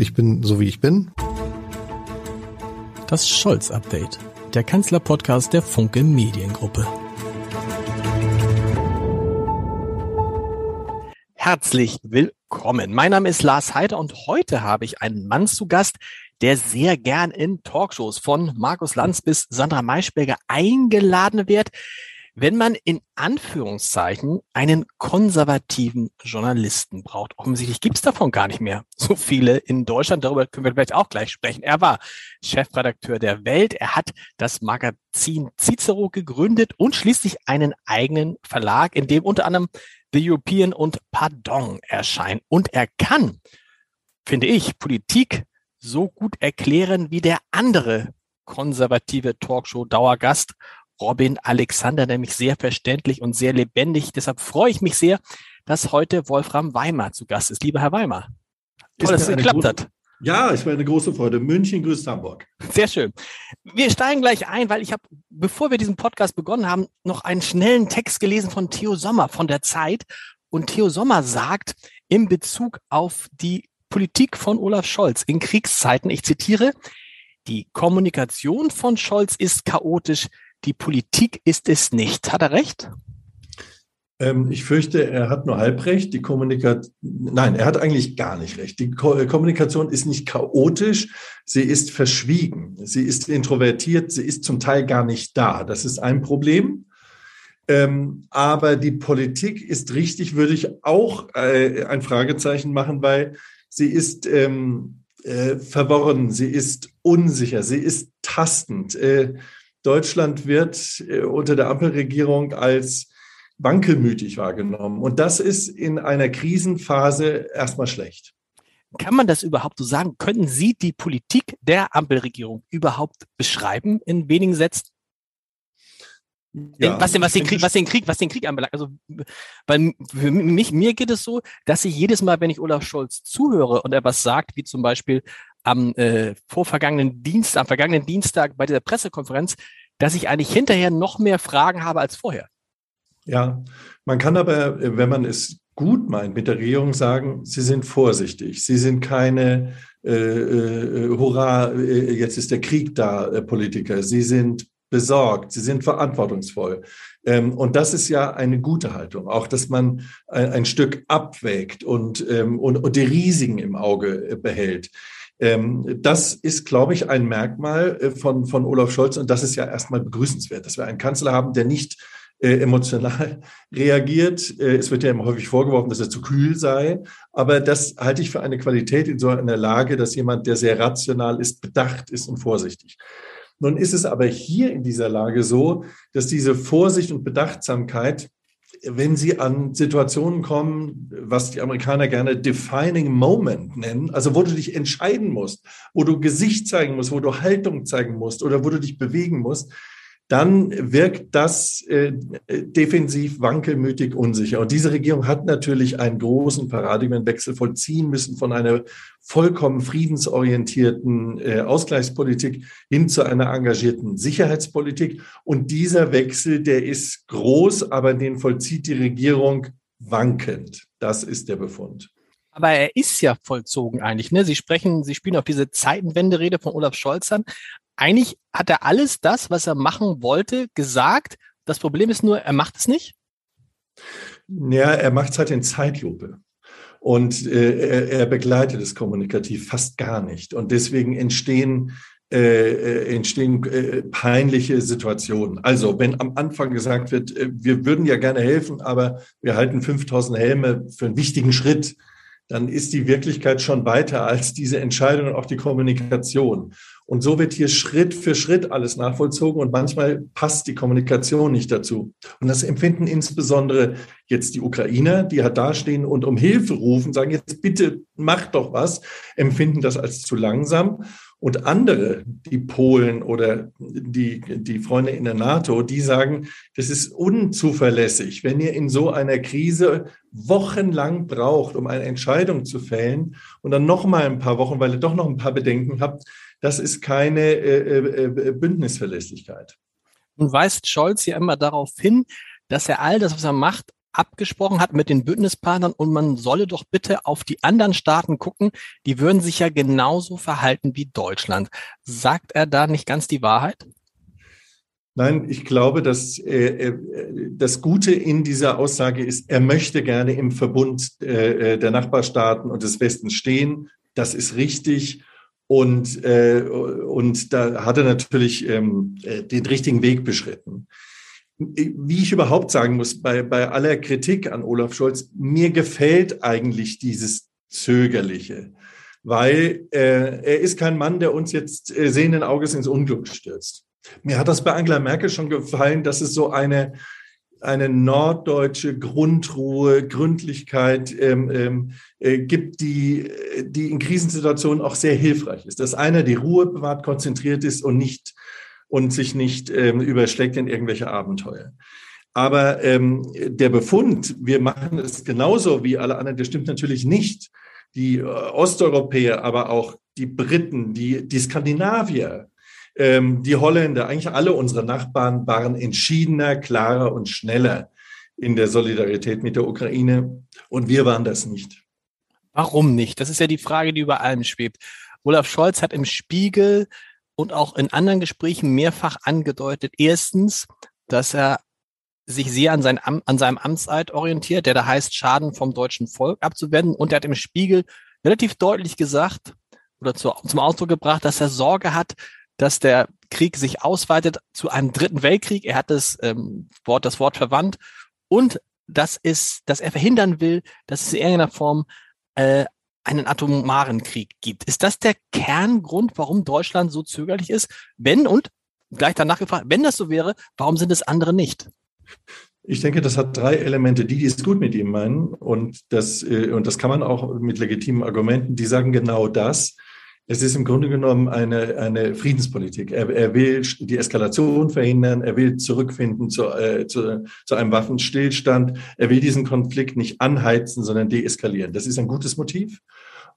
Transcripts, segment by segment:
Ich bin so wie ich bin. Das Scholz-Update, der Kanzler-Podcast der Funke Mediengruppe. Herzlich willkommen. Mein Name ist Lars Heider und heute habe ich einen Mann zu Gast, der sehr gern in Talkshows von Markus Lanz bis Sandra Maischberger eingeladen wird wenn man in Anführungszeichen einen konservativen Journalisten braucht. Offensichtlich gibt es davon gar nicht mehr so viele in Deutschland. Darüber können wir vielleicht auch gleich sprechen. Er war Chefredakteur der Welt. Er hat das Magazin Cicero gegründet und schließlich einen eigenen Verlag, in dem unter anderem The European und Pardon erscheinen. Und er kann, finde ich, Politik so gut erklären wie der andere konservative Talkshow-Dauergast Robin Alexander, nämlich sehr verständlich und sehr lebendig. Deshalb freue ich mich sehr, dass heute Wolfram Weimar zu Gast ist. Lieber Herr Weimar, toll, dass es geklappt hat. Ja, es war eine große Freude. München grüßt Hamburg. Sehr schön. Wir steigen gleich ein, weil ich habe, bevor wir diesen Podcast begonnen haben, noch einen schnellen Text gelesen von Theo Sommer von der Zeit. Und Theo Sommer sagt in Bezug auf die Politik von Olaf Scholz in Kriegszeiten, ich zitiere, die Kommunikation von Scholz ist chaotisch, die Politik ist es nicht. Hat er recht? Ähm, ich fürchte, er hat nur halb recht. Die Kommunikation, nein, er hat eigentlich gar nicht recht. Die Ko Kommunikation ist nicht chaotisch, sie ist verschwiegen, sie ist introvertiert, sie ist zum Teil gar nicht da. Das ist ein Problem. Ähm, aber die Politik ist richtig, würde ich auch äh, ein Fragezeichen machen, weil sie ist ähm, äh, verworren, sie ist unsicher, sie ist tastend. Äh, Deutschland wird äh, unter der Ampelregierung als wankelmütig wahrgenommen. Und das ist in einer Krisenphase erstmal schlecht. Kann man das überhaupt so sagen? Können Sie die Politik der Ampelregierung überhaupt beschreiben in wenigen Sätzen? Ja, was, den, was, den Krieg, was den Krieg, was den Krieg anbelangt. Also, weil für mich, mir geht es so, dass ich jedes Mal, wenn ich Olaf Scholz zuhöre und er was sagt, wie zum Beispiel am äh, vorvergangenen Dienstag, am vergangenen Dienstag bei dieser Pressekonferenz, dass ich eigentlich hinterher noch mehr Fragen habe als vorher. Ja, man kann aber, äh, wenn man es gut meint, mit der Regierung sagen, sie sind vorsichtig. Sie sind keine äh, äh, Hurra, äh, jetzt ist der Krieg da, äh, Politiker. Sie sind besorgt, sie sind verantwortungsvoll. Ähm, und das ist ja eine gute Haltung, auch dass man ein, Stück abwägt und, ähm, und, und die Risiken im Auge äh, behält. Ähm, das ist, glaube ich, ein Merkmal äh, von, von Olaf Scholz und das ist ja erstmal begrüßenswert, dass wir einen Kanzler haben, der nicht äh, emotional reagiert. Äh, es wird ja immer häufig vorgeworfen, dass er zu kühl sei, aber das halte ich für eine Qualität in so einer Lage, dass jemand, der sehr rational ist, bedacht ist und vorsichtig. Nun ist es aber hier in dieser Lage so, dass diese Vorsicht und Bedachtsamkeit wenn Sie an Situationen kommen, was die Amerikaner gerne defining moment nennen, also wo du dich entscheiden musst, wo du Gesicht zeigen musst, wo du Haltung zeigen musst oder wo du dich bewegen musst, dann wirkt das äh, defensiv wankelmütig unsicher. Und diese Regierung hat natürlich einen großen Paradigmenwechsel vollziehen müssen von einer vollkommen friedensorientierten äh, Ausgleichspolitik hin zu einer engagierten Sicherheitspolitik. Und dieser Wechsel, der ist groß, aber den vollzieht die Regierung wankend. Das ist der Befund. Aber er ist ja vollzogen eigentlich. Ne? Sie sprechen, Sie spielen auf diese Zeitenwende-Rede von Olaf Scholz an eigentlich hat er alles das, was er machen wollte, gesagt. Das Problem ist nur, er macht es nicht. Ja, er macht es halt in Zeitlupe. Und äh, er, er, begleitet es kommunikativ fast gar nicht. Und deswegen entstehen, äh, äh, entstehen äh, peinliche Situationen. Also, wenn am Anfang gesagt wird, äh, wir würden ja gerne helfen, aber wir halten 5000 Helme für einen wichtigen Schritt, dann ist die Wirklichkeit schon weiter als diese Entscheidung und auch die Kommunikation. Und so wird hier Schritt für Schritt alles nachvollzogen und manchmal passt die Kommunikation nicht dazu. Und das empfinden insbesondere jetzt die Ukrainer, die halt dastehen und um Hilfe rufen, sagen jetzt bitte macht doch was, empfinden das als zu langsam. Und andere, die Polen oder die, die Freunde in der NATO, die sagen, das ist unzuverlässig, wenn ihr in so einer Krise wochenlang braucht, um eine Entscheidung zu fällen und dann noch mal ein paar Wochen, weil ihr doch noch ein paar Bedenken habt, das ist keine äh, äh, äh, Bündnisverlässlichkeit. Nun weist Scholz ja immer darauf hin, dass er all das, was er macht, abgesprochen hat mit den Bündnispartnern und man solle doch bitte auf die anderen Staaten gucken, die würden sich ja genauso verhalten wie Deutschland. Sagt er da nicht ganz die Wahrheit? Nein, ich glaube, dass äh, äh, das Gute in dieser Aussage ist, er möchte gerne im Verbund äh, der Nachbarstaaten und des Westens stehen. Das ist richtig. Und, äh, und da hat er natürlich ähm, äh, den richtigen Weg beschritten. Wie ich überhaupt sagen muss, bei, bei aller Kritik an Olaf Scholz, mir gefällt eigentlich dieses Zögerliche, weil äh, er ist kein Mann, der uns jetzt äh, sehenden Auges ins Unglück stürzt. Mir hat das bei Angela Merkel schon gefallen, dass es so eine, eine norddeutsche Grundruhe, Gründlichkeit ähm, ähm, äh, gibt, die, die in Krisensituationen auch sehr hilfreich ist. Dass einer die Ruhe bewahrt, konzentriert ist und nicht und sich nicht ähm, überschlägt in irgendwelche Abenteuer. Aber ähm, der Befund, wir machen es genauso wie alle anderen, der stimmt natürlich nicht. Die äh, Osteuropäer, aber auch die Briten, die, die Skandinavier, ähm, die Holländer, eigentlich alle unsere Nachbarn waren entschiedener, klarer und schneller in der Solidarität mit der Ukraine. Und wir waren das nicht. Warum nicht? Das ist ja die Frage, die über allem schwebt. Olaf Scholz hat im Spiegel und auch in anderen Gesprächen mehrfach angedeutet, erstens, dass er sich sehr an, sein, an seinem Amtseid orientiert, der da heißt, Schaden vom deutschen Volk abzuwenden. Und er hat im Spiegel relativ deutlich gesagt oder zu, zum Ausdruck gebracht, dass er Sorge hat, dass der Krieg sich ausweitet zu einem dritten Weltkrieg. Er hat das ähm, Wort, das Wort verwandt und das ist, dass er verhindern will, dass es in irgendeiner Form äh, einen atomaren Krieg gibt. Ist das der Kerngrund, warum Deutschland so zögerlich ist? Wenn und gleich danach gefragt, wenn das so wäre, warum sind es andere nicht? Ich denke, das hat drei Elemente, die, die es gut mit ihm meinen. Und das, äh, und das kann man auch mit legitimen Argumenten, die sagen genau das. Es ist im Grunde genommen eine, eine Friedenspolitik. Er, er will die Eskalation verhindern, er will zurückfinden zu, äh, zu, zu einem Waffenstillstand, er will diesen Konflikt nicht anheizen, sondern deeskalieren. Das ist ein gutes Motiv.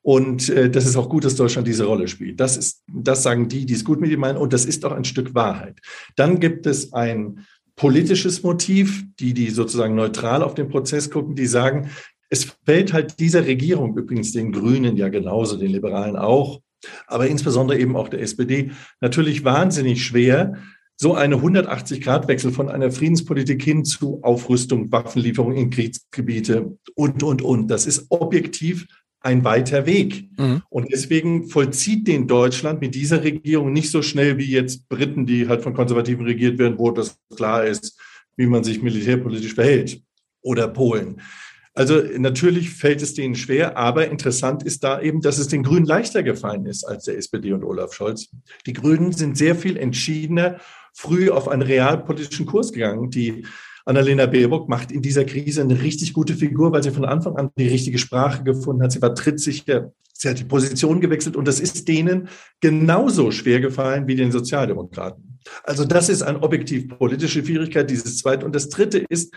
Und äh, das ist auch gut, dass Deutschland diese Rolle spielt. Das ist, das sagen die, die es gut mit ihm meinen. Und das ist auch ein Stück Wahrheit. Dann gibt es ein politisches Motiv, die, die sozusagen neutral auf den Prozess gucken, die sagen, es fällt halt dieser Regierung, übrigens den Grünen ja genauso, den Liberalen auch, aber insbesondere eben auch der SPD, natürlich wahnsinnig schwer, so eine 180-Grad-Wechsel von einer Friedenspolitik hin zu Aufrüstung, Waffenlieferung in Kriegsgebiete und, und, und. Das ist objektiv ein weiter Weg. Mhm. Und deswegen vollzieht den Deutschland mit dieser Regierung nicht so schnell wie jetzt Briten, die halt von Konservativen regiert werden, wo das klar ist, wie man sich militärpolitisch verhält. Oder Polen. Also natürlich fällt es denen schwer, aber interessant ist da eben, dass es den Grünen leichter gefallen ist als der SPD und Olaf Scholz. Die Grünen sind sehr viel entschiedener früh auf einen realpolitischen Kurs gegangen. Die Annalena Baerbock macht in dieser Krise eine richtig gute Figur, weil sie von Anfang an die richtige Sprache gefunden hat. Sie war trittsicher, sie hat die Position gewechselt und das ist denen genauso schwer gefallen wie den Sozialdemokraten. Also das ist eine objektiv politische Schwierigkeit, dieses zweite. Und das dritte ist,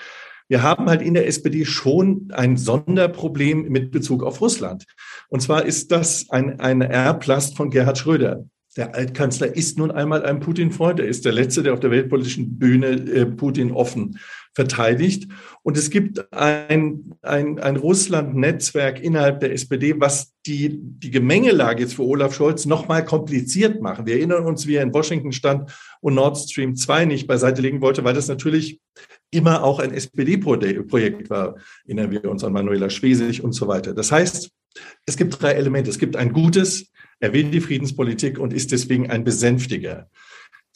wir haben halt in der SPD schon ein Sonderproblem mit Bezug auf Russland. Und zwar ist das ein, ein Erblast von Gerhard Schröder. Der Altkanzler ist nun einmal ein Putin-Freund. Er ist der Letzte, der auf der weltpolitischen Bühne äh, Putin offen verteidigt. Und es gibt ein, ein, ein Russland-Netzwerk innerhalb der SPD, was die, die Gemengelage jetzt für Olaf Scholz nochmal kompliziert macht. Wir erinnern uns, wie er in Washington stand und Nord Stream 2 nicht beiseite legen wollte, weil das natürlich immer auch ein SPD-Projekt war. Erinnern wir uns an Manuela Schwesig und so weiter. Das heißt, es gibt drei Elemente. Es gibt ein gutes, er will die Friedenspolitik und ist deswegen ein Besänftiger.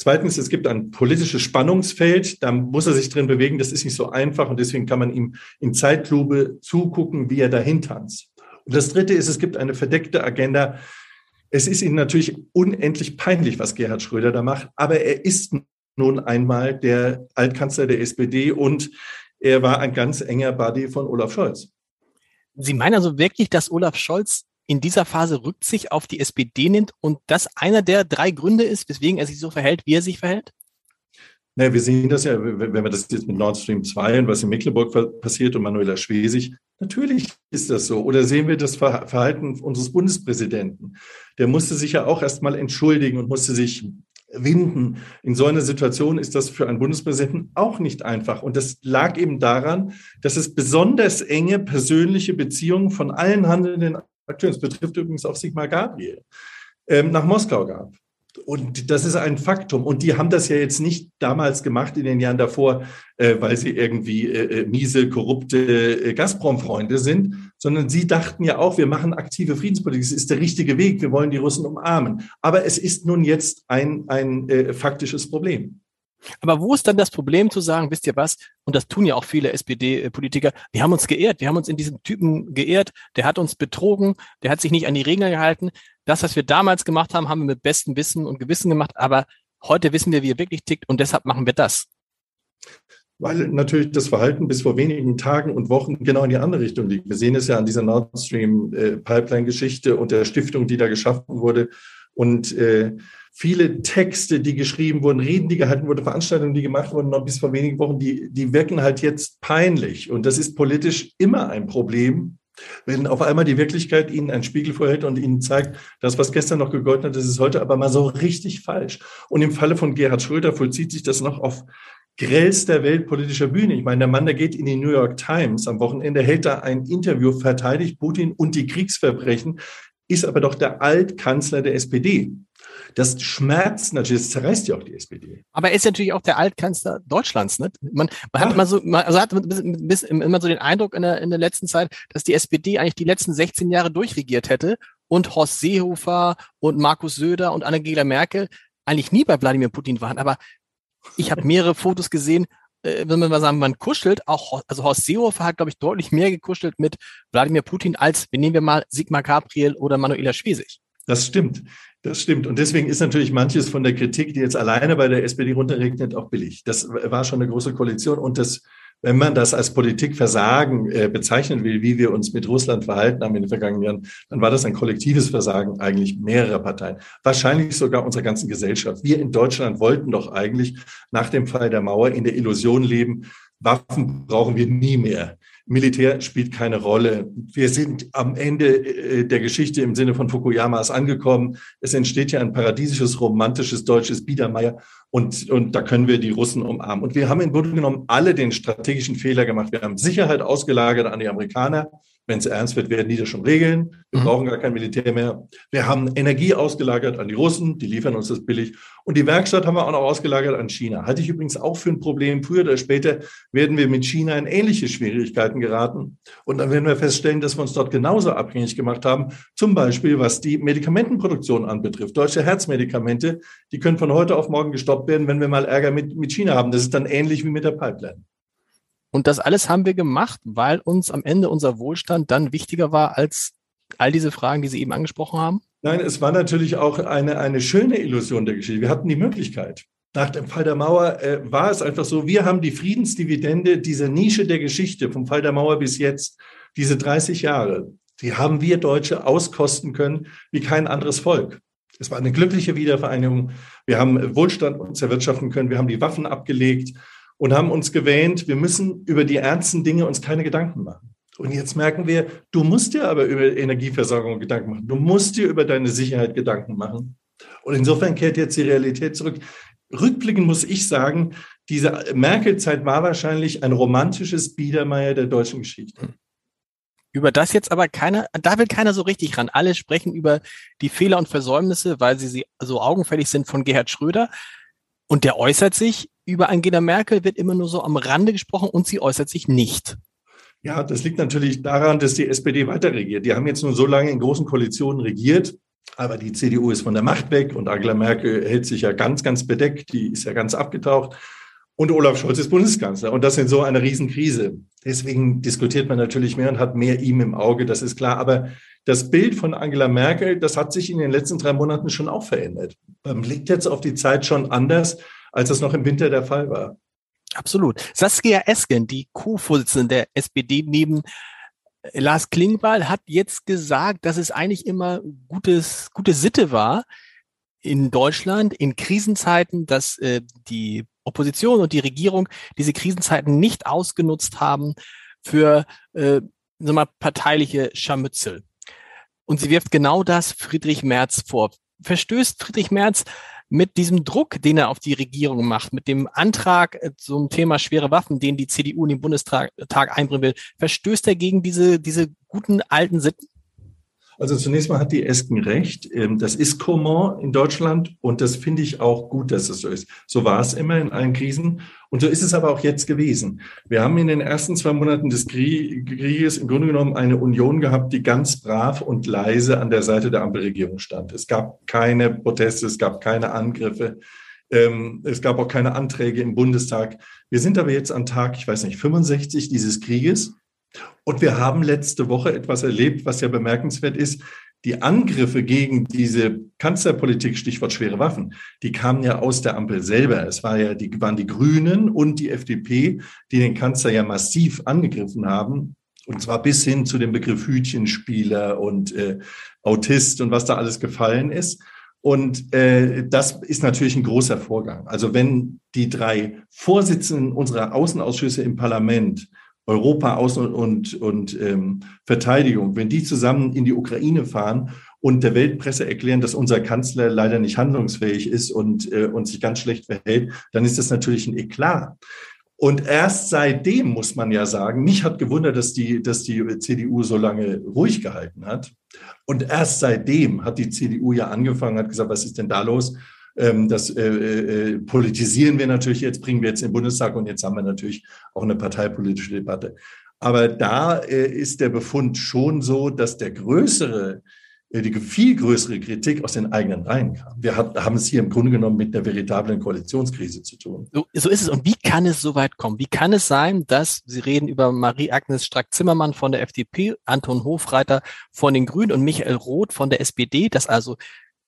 Zweitens, es gibt ein politisches Spannungsfeld, da muss er sich drin bewegen, das ist nicht so einfach und deswegen kann man ihm in Zeitlupe zugucken, wie er dahin tanzt. Und das Dritte ist, es gibt eine verdeckte Agenda. Es ist ihm natürlich unendlich peinlich, was Gerhard Schröder da macht, aber er ist nun einmal der Altkanzler der SPD und er war ein ganz enger Buddy von Olaf Scholz. Sie meinen also wirklich, dass Olaf Scholz in dieser Phase Rücksicht auf die SPD nimmt und das einer der drei Gründe ist, weswegen er sich so verhält, wie er sich verhält? Naja, wir sehen das ja, wenn wir das jetzt mit Nord Stream 2 und was in Mecklenburg passiert und Manuela Schwesig, natürlich ist das so. Oder sehen wir das Verhalten unseres Bundespräsidenten. Der musste sich ja auch erstmal entschuldigen und musste sich winden. In so einer Situation ist das für einen Bundespräsidenten auch nicht einfach. Und das lag eben daran, dass es besonders enge persönliche Beziehungen von allen handelnden Akteuren, das betrifft übrigens auch Sigmar Gabriel, ähm, nach Moskau gab. Und das ist ein Faktum. Und die haben das ja jetzt nicht damals gemacht in den Jahren davor, äh, weil sie irgendwie äh, äh miese, korrupte äh, Gazprom-Freunde sind, sondern sie dachten ja auch, wir machen aktive Friedenspolitik. Es ist der richtige Weg. Wir wollen die Russen umarmen. Aber es ist nun jetzt ein, ein äh, faktisches Problem. Aber wo ist dann das Problem zu sagen, wisst ihr was? Und das tun ja auch viele SPD-Politiker. Wir haben uns geehrt. Wir haben uns in diesem Typen geehrt. Der hat uns betrogen. Der hat sich nicht an die Regeln gehalten. Das, was wir damals gemacht haben, haben wir mit bestem Wissen und Gewissen gemacht. Aber heute wissen wir, wie er wirklich tickt. Und deshalb machen wir das. Weil natürlich das Verhalten bis vor wenigen Tagen und Wochen genau in die andere Richtung liegt. Wir sehen es ja an dieser Nord Stream äh, und der Stiftung, die da geschaffen wurde. Und äh, viele Texte, die geschrieben wurden, Reden, die gehalten wurden, Veranstaltungen, die gemacht wurden, noch bis vor wenigen Wochen, die, die wirken halt jetzt peinlich. Und das ist politisch immer ein Problem, wenn auf einmal die Wirklichkeit Ihnen einen Spiegel vorhält und Ihnen zeigt, das, was gestern noch gegolten hat, das ist heute aber mal so richtig falsch. Und im Falle von Gerhard Schröder vollzieht sich das noch auf grellster weltpolitischer Bühne. Ich meine, der Mann, der geht in die New York Times am Wochenende, hält da ein Interview, verteidigt Putin und die Kriegsverbrechen, ist aber doch der Altkanzler der SPD. Das schmerzt natürlich, das zerreißt ja auch die SPD. Aber er ist natürlich auch der Altkanzler Deutschlands. Ne? Man, man hat immer so, man, also hat bisschen, immer so den Eindruck in der, in der letzten Zeit, dass die SPD eigentlich die letzten 16 Jahre durchregiert hätte und Horst Seehofer und Markus Söder und Angela Merkel eigentlich nie bei Wladimir Putin waren. Aber ich habe mehrere Fotos gesehen, äh, wenn man mal sagen, man kuschelt, auch, also Horst Seehofer hat, glaube ich, deutlich mehr gekuschelt mit Wladimir Putin als, wir nehmen wir mal Sigmar Gabriel oder Manuela Schwesig. Das stimmt. Das stimmt. Und deswegen ist natürlich manches von der Kritik, die jetzt alleine bei der SPD runterregnet, auch billig. Das war schon eine große Koalition. Und das, wenn man das als Politikversagen äh, bezeichnen will, wie wir uns mit Russland verhalten haben in den vergangenen Jahren, dann war das ein kollektives Versagen eigentlich mehrerer Parteien. Wahrscheinlich sogar unserer ganzen Gesellschaft. Wir in Deutschland wollten doch eigentlich nach dem Fall der Mauer in der Illusion leben, Waffen brauchen wir nie mehr. Militär spielt keine Rolle. Wir sind am Ende äh, der Geschichte im Sinne von Fukuyamas angekommen. Es entsteht ja ein paradiesisches, romantisches deutsches Biedermeier und, und da können wir die Russen umarmen. Und wir haben im Grunde genommen alle den strategischen Fehler gemacht. Wir haben Sicherheit ausgelagert an die Amerikaner. Wenn es ernst wird, werden die das schon regeln. Wir mhm. brauchen gar kein Militär mehr. Wir haben Energie ausgelagert an die Russen, die liefern uns das billig. Und die Werkstatt haben wir auch noch ausgelagert an China. Halte ich übrigens auch für ein Problem. Früher oder später werden wir mit China in ähnliche Schwierigkeiten geraten. Und dann werden wir feststellen, dass wir uns dort genauso abhängig gemacht haben. Zum Beispiel, was die Medikamentenproduktion anbetrifft. Deutsche Herzmedikamente, die können von heute auf morgen gestoppt werden, wenn wir mal Ärger mit, mit China haben. Das ist dann ähnlich wie mit der Pipeline. Und das alles haben wir gemacht, weil uns am Ende unser Wohlstand dann wichtiger war als all diese Fragen, die Sie eben angesprochen haben? Nein, es war natürlich auch eine, eine schöne Illusion der Geschichte. Wir hatten die Möglichkeit. Nach dem Fall der Mauer äh, war es einfach so, wir haben die Friedensdividende dieser Nische der Geschichte vom Fall der Mauer bis jetzt, diese 30 Jahre, die haben wir Deutsche auskosten können wie kein anderes Volk. Es war eine glückliche Wiedervereinigung. Wir haben Wohlstand uns erwirtschaften können. Wir haben die Waffen abgelegt und haben uns gewähnt, wir müssen über die ernsten Dinge uns keine Gedanken machen. Und jetzt merken wir, du musst dir aber über Energieversorgung Gedanken machen. Du musst dir über deine Sicherheit Gedanken machen. Und insofern kehrt jetzt die Realität zurück. Rückblickend muss ich sagen, diese Merkel-Zeit war wahrscheinlich ein romantisches Biedermeier der deutschen Geschichte. Über das jetzt aber keiner, da will keiner so richtig ran. Alle sprechen über die Fehler und Versäumnisse, weil sie so augenfällig sind von Gerhard Schröder. Und der äußert sich über Angela Merkel, wird immer nur so am Rande gesprochen und sie äußert sich nicht. Ja, das liegt natürlich daran, dass die SPD weiter regiert. Die haben jetzt nur so lange in großen Koalitionen regiert, aber die CDU ist von der Macht weg und Angela Merkel hält sich ja ganz, ganz bedeckt. Die ist ja ganz abgetaucht. Und Olaf Scholz ist Bundeskanzler. Und das in so einer Riesenkrise. Deswegen diskutiert man natürlich mehr und hat mehr ihm im Auge, das ist klar. Aber das Bild von Angela Merkel, das hat sich in den letzten drei Monaten schon auch verändert. Blickt jetzt auf die Zeit schon anders als das noch im Winter der Fall war. Absolut. Saskia Esken, die Co-Vorsitzende der SPD neben äh, Lars Klingbeil, hat jetzt gesagt, dass es eigentlich immer gutes, gute Sitte war in Deutschland in Krisenzeiten, dass äh, die Opposition und die Regierung diese Krisenzeiten nicht ausgenutzt haben für äh, wir, parteiliche Scharmützel. Und sie wirft genau das Friedrich Merz vor. Verstößt Friedrich Merz mit diesem Druck, den er auf die Regierung macht, mit dem Antrag äh, zum Thema schwere Waffen, den die CDU in den Bundestag einbringen will, verstößt er gegen diese, diese guten alten Sitten? Also zunächst mal hat die Esken recht. Ähm, das ist Comment in Deutschland und das finde ich auch gut, dass es so ist. So war es immer in allen Krisen und so ist es aber auch jetzt gewesen. Wir haben in den ersten zwei Monaten des Krieges im Grunde genommen eine Union gehabt, die ganz brav und leise an der Seite der Ampelregierung stand. Es gab keine Proteste, es gab keine Angriffe. Ähm, es gab auch keine Anträge im Bundestag. Wir sind aber jetzt am Tag, ich weiß nicht, 65 dieses Krieges. Und wir haben letzte Woche etwas erlebt, was ja bemerkenswert ist. Die Angriffe gegen diese Kanzlerpolitik, Stichwort schwere Waffen, die kamen ja aus der Ampel selber. Es war ja die, waren die Grünen und die FDP, die den Kanzler ja massiv angegriffen haben. Und zwar bis hin zu dem Begriff Hütchenspieler und äh, Autist und was da alles gefallen ist. Und äh, das ist natürlich ein großer Vorgang. Also wenn die drei Vorsitzenden unserer Außenausschüsse im Parlament Europa, Außen- und, und ähm, Verteidigung, wenn die zusammen in die Ukraine fahren und der Weltpresse erklären, dass unser Kanzler leider nicht handlungsfähig ist und, äh, und sich ganz schlecht verhält, dann ist das natürlich ein Eklat. Und erst seitdem muss man ja sagen, mich hat gewundert, dass die, dass die CDU so lange ruhig gehalten hat. Und erst seitdem hat die CDU ja angefangen, hat gesagt, was ist denn da los? Ähm, das äh, äh, politisieren wir natürlich jetzt, bringen wir jetzt in den Bundestag und jetzt haben wir natürlich auch eine parteipolitische Debatte. Aber da äh, ist der Befund schon so, dass der größere, äh, die viel größere Kritik aus den eigenen Reihen kam. Wir hat, haben es hier im Grunde genommen mit einer veritablen Koalitionskrise zu tun. So, so ist es. Und wie kann es so weit kommen? Wie kann es sein, dass Sie reden über Marie-Agnes Strack-Zimmermann von der FDP, Anton Hofreiter von den Grünen und Michael Roth von der SPD, dass also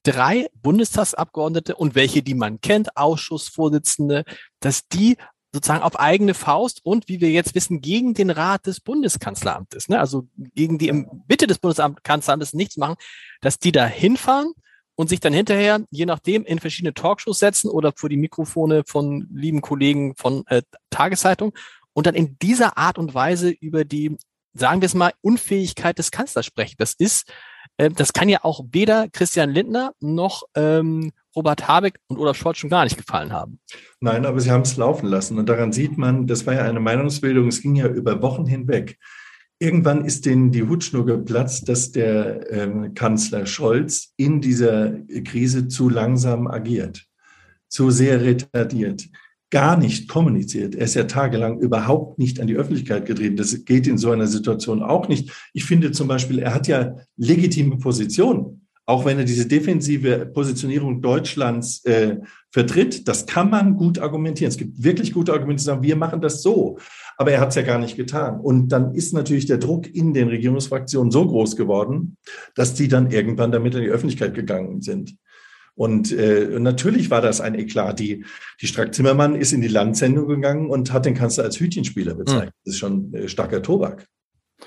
drei Bundestagsabgeordnete und welche, die man kennt, Ausschussvorsitzende, dass die sozusagen auf eigene Faust und wie wir jetzt wissen, gegen den Rat des Bundeskanzleramtes, ne, also gegen die im Bitte des Bundeskanzleramtes nichts machen, dass die da hinfahren und sich dann hinterher, je nachdem, in verschiedene Talkshows setzen oder vor die Mikrofone von lieben Kollegen von äh, Tageszeitung und dann in dieser Art und Weise über die, sagen wir es mal, Unfähigkeit des Kanzlers sprechen. Das ist äh, das kann ja auch weder Christian Lindner noch ähm, Robert Habeck und Olaf Scholz schon gar nicht gefallen haben. Nein, aber sie haben es laufen lassen. Und daran sieht man, das war ja eine Meinungsbildung, es ging ja über Wochen hinweg. Irgendwann ist denen die Hutschnur geplatzt, dass der ähm, Kanzler Scholz in dieser Krise zu langsam agiert, zu sehr retardiert gar nicht kommuniziert. Er ist ja tagelang überhaupt nicht an die Öffentlichkeit getreten. Das geht in so einer Situation auch nicht. Ich finde zum Beispiel, er hat ja legitime Positionen. Auch wenn er diese defensive Positionierung Deutschlands äh, vertritt, das kann man gut argumentieren. Es gibt wirklich gute Argumente, zu sagen, wir machen das so. Aber er hat es ja gar nicht getan. Und dann ist natürlich der Druck in den Regierungsfraktionen so groß geworden, dass die dann irgendwann damit in die Öffentlichkeit gegangen sind. Und äh, natürlich war das ein Eklat. Die, die Strack-Zimmermann ist in die Landsendung gegangen und hat den Kanzler als Hütchenspieler bezeichnet. Mhm. Das ist schon äh, starker Tobak.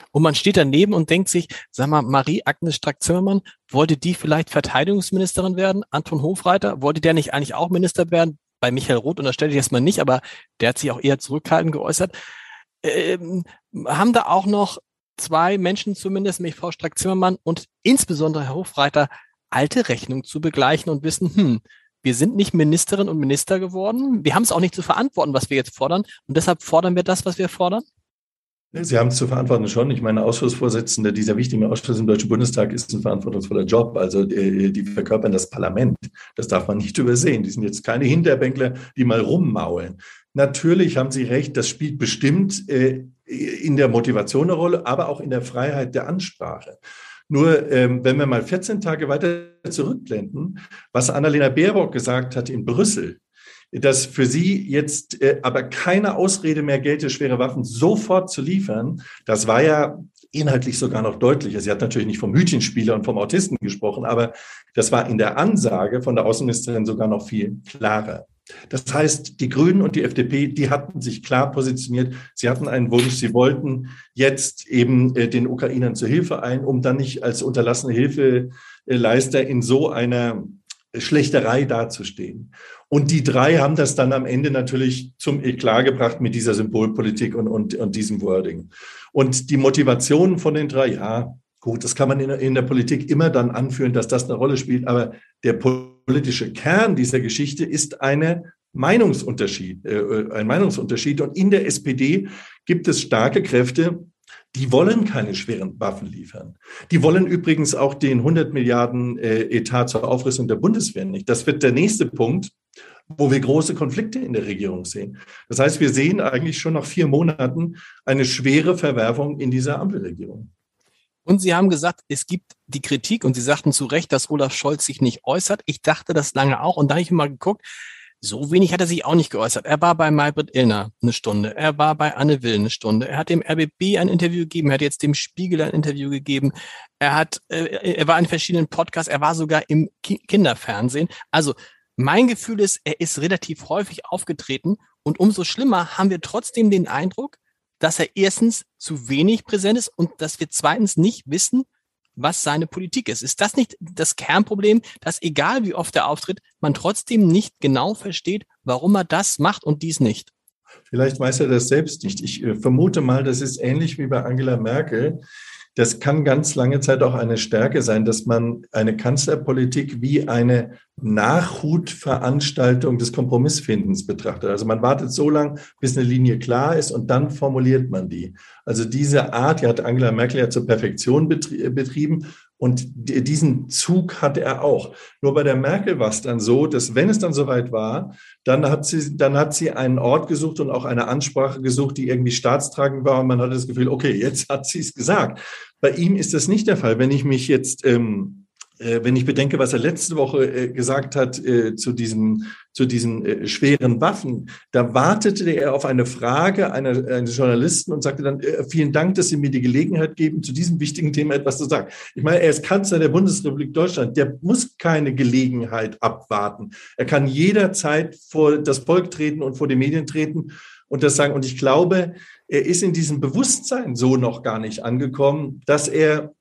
Und man steht daneben und denkt sich, sag mal, Marie-Agnes Strack-Zimmermann, wollte die vielleicht Verteidigungsministerin werden? Anton Hofreiter, wollte der nicht eigentlich auch Minister werden? Bei Michael Roth unterstelle ich erstmal nicht, aber der hat sich auch eher zurückhaltend geäußert. Ähm, haben da auch noch zwei Menschen zumindest, nämlich Frau Strack-Zimmermann und insbesondere Herr Hofreiter, alte Rechnung zu begleichen und wissen, hm, wir sind nicht Ministerin und Minister geworden. Wir haben es auch nicht zu verantworten, was wir jetzt fordern. Und deshalb fordern wir das, was wir fordern? Sie haben es zu verantworten schon. Ich meine, Ausschussvorsitzende dieser wichtigen Ausschuss im Deutschen Bundestag ist ein verantwortungsvoller Job. Also die, die verkörpern das Parlament. Das darf man nicht übersehen. Die sind jetzt keine Hinterbänkler, die mal rummaulen. Natürlich haben Sie recht, das spielt bestimmt äh, in der Motivation eine Rolle, aber auch in der Freiheit der Ansprache. Nur ähm, wenn wir mal 14 Tage weiter zurückblenden, was Annalena Baerbock gesagt hat in Brüssel, dass für sie jetzt äh, aber keine Ausrede mehr gelte, schwere Waffen sofort zu liefern, das war ja inhaltlich sogar noch deutlicher. Sie hat natürlich nicht vom Hütchenspieler und vom Autisten gesprochen, aber das war in der Ansage von der Außenministerin sogar noch viel klarer. Das heißt, die Grünen und die FDP, die hatten sich klar positioniert. Sie hatten einen Wunsch. Sie wollten jetzt eben äh, den Ukrainern zur Hilfe ein, um dann nicht als unterlassene Hilfeleister in so einer Schlechterei dazustehen. Und die drei haben das dann am Ende natürlich zum Eklat gebracht mit dieser Symbolpolitik und, und, und diesem Wording. Und die Motivation von den drei, ja, Gut, das kann man in, in, der Politik immer dann anführen, dass das eine Rolle spielt, aber der politische Kern dieser Geschichte ist eine Meinungsunterschied, äh, ein Meinungsunterschied. Und in der SPD gibt es starke Kräfte, die wollen keine schweren Waffen liefern. Die wollen übrigens auch den 100 Milliarden äh, Etat zur Aufrüstung der Bundeswehr nicht. Das wird der nächste Punkt, wo wir große Konflikte in der Regierung sehen. Das heißt, wir sehen eigentlich schon nach vier Monaten eine schwere Verwerfung in dieser Ampelregierung. Und Sie haben gesagt, es gibt die Kritik und Sie sagten zu Recht, dass Olaf Scholz sich nicht äußert. Ich dachte das lange auch und da habe ich mal geguckt, so wenig hat er sich auch nicht geäußert. Er war bei Maybrit Illner eine Stunde. Er war bei Anne Will eine Stunde. Er hat dem RBB ein Interview gegeben. Er hat jetzt dem Spiegel ein Interview gegeben. Er hat, äh, er war in verschiedenen Podcasts. Er war sogar im Ki Kinderfernsehen. Also mein Gefühl ist, er ist relativ häufig aufgetreten. Und umso schlimmer haben wir trotzdem den Eindruck, dass er erstens zu wenig präsent ist und dass wir zweitens nicht wissen, was seine Politik ist. Ist das nicht das Kernproblem, dass egal wie oft er auftritt, man trotzdem nicht genau versteht, warum er das macht und dies nicht? Vielleicht weiß er das selbst nicht. Ich äh, vermute mal, das ist ähnlich wie bei Angela Merkel. Das kann ganz lange Zeit auch eine Stärke sein, dass man eine Kanzlerpolitik wie eine Nachhutveranstaltung des Kompromissfindens betrachtet. Also man wartet so lange, bis eine Linie klar ist und dann formuliert man die. Also diese Art, die hat Angela Merkel ja zur Perfektion betrieben und diesen Zug hatte er auch. Nur bei der Merkel war es dann so, dass wenn es dann soweit war, dann hat sie, dann hat sie einen Ort gesucht und auch eine Ansprache gesucht, die irgendwie staatstragend war. Und man hatte das Gefühl, okay, jetzt hat sie es gesagt. Bei ihm ist das nicht der Fall. Wenn ich mich jetzt ähm, äh, wenn ich bedenke, was er letzte Woche äh, gesagt hat äh, zu diesen, zu diesen schweren Waffen, da wartete er auf eine Frage einer, eines Journalisten und sagte dann, vielen Dank, dass Sie mir die Gelegenheit geben, zu diesem wichtigen Thema etwas zu sagen. Ich meine, er ist Kanzler der Bundesrepublik Deutschland. Der muss keine Gelegenheit abwarten. Er kann jederzeit vor das Volk treten und vor die Medien treten und das sagen. Und ich glaube, er ist in diesem Bewusstsein so noch gar nicht angekommen, dass er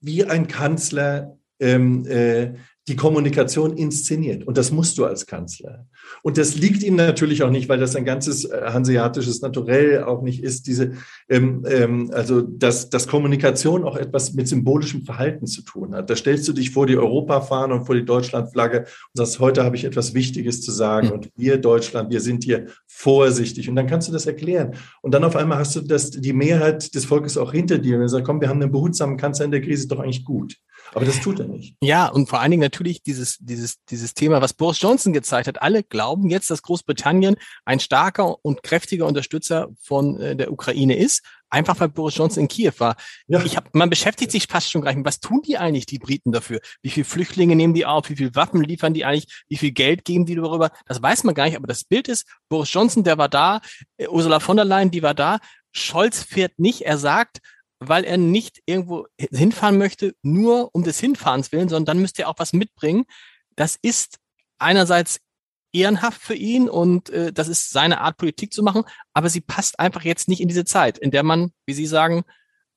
wie ein Kanzler ähm, äh, die Kommunikation inszeniert. Und das musst du als Kanzler. Und das liegt ihm natürlich auch nicht, weil das ein ganzes äh, hanseatisches Naturell auch nicht ist, diese, ähm, ähm, also dass, dass Kommunikation auch etwas mit symbolischem Verhalten zu tun hat. Da stellst du dich vor die Europafahne und vor die Deutschlandflagge und sagst, heute habe ich etwas Wichtiges zu sagen mhm. und wir Deutschland, wir sind hier vorsichtig. Und dann kannst du das erklären. Und dann auf einmal hast du das, die Mehrheit des Volkes auch hinter dir und sagst, komm, wir haben einen behutsamen Kanzler in der Krise, ist doch eigentlich gut. Aber das tut er nicht. Ja, und vor allen Dingen natürlich dieses, dieses, dieses Thema, was Boris Johnson gezeigt hat. Alle glauben jetzt, dass Großbritannien ein starker und kräftiger Unterstützer von äh, der Ukraine ist. Einfach weil Boris Johnson in Kiew war. Ja. Ich hab, man beschäftigt sich fast schon gleich mit, was tun die eigentlich, die Briten dafür? Wie viele Flüchtlinge nehmen die auf? Wie viel Waffen liefern die eigentlich? Wie viel Geld geben die darüber? Das weiß man gar nicht, aber das Bild ist, Boris Johnson, der war da, äh, Ursula von der Leyen, die war da, Scholz fährt nicht. Er sagt, weil er nicht irgendwo hinfahren möchte, nur um des Hinfahrens willen, sondern dann müsste er auch was mitbringen. Das ist einerseits ehrenhaft für ihn und äh, das ist seine Art, Politik zu machen, aber sie passt einfach jetzt nicht in diese Zeit, in der man, wie Sie sagen,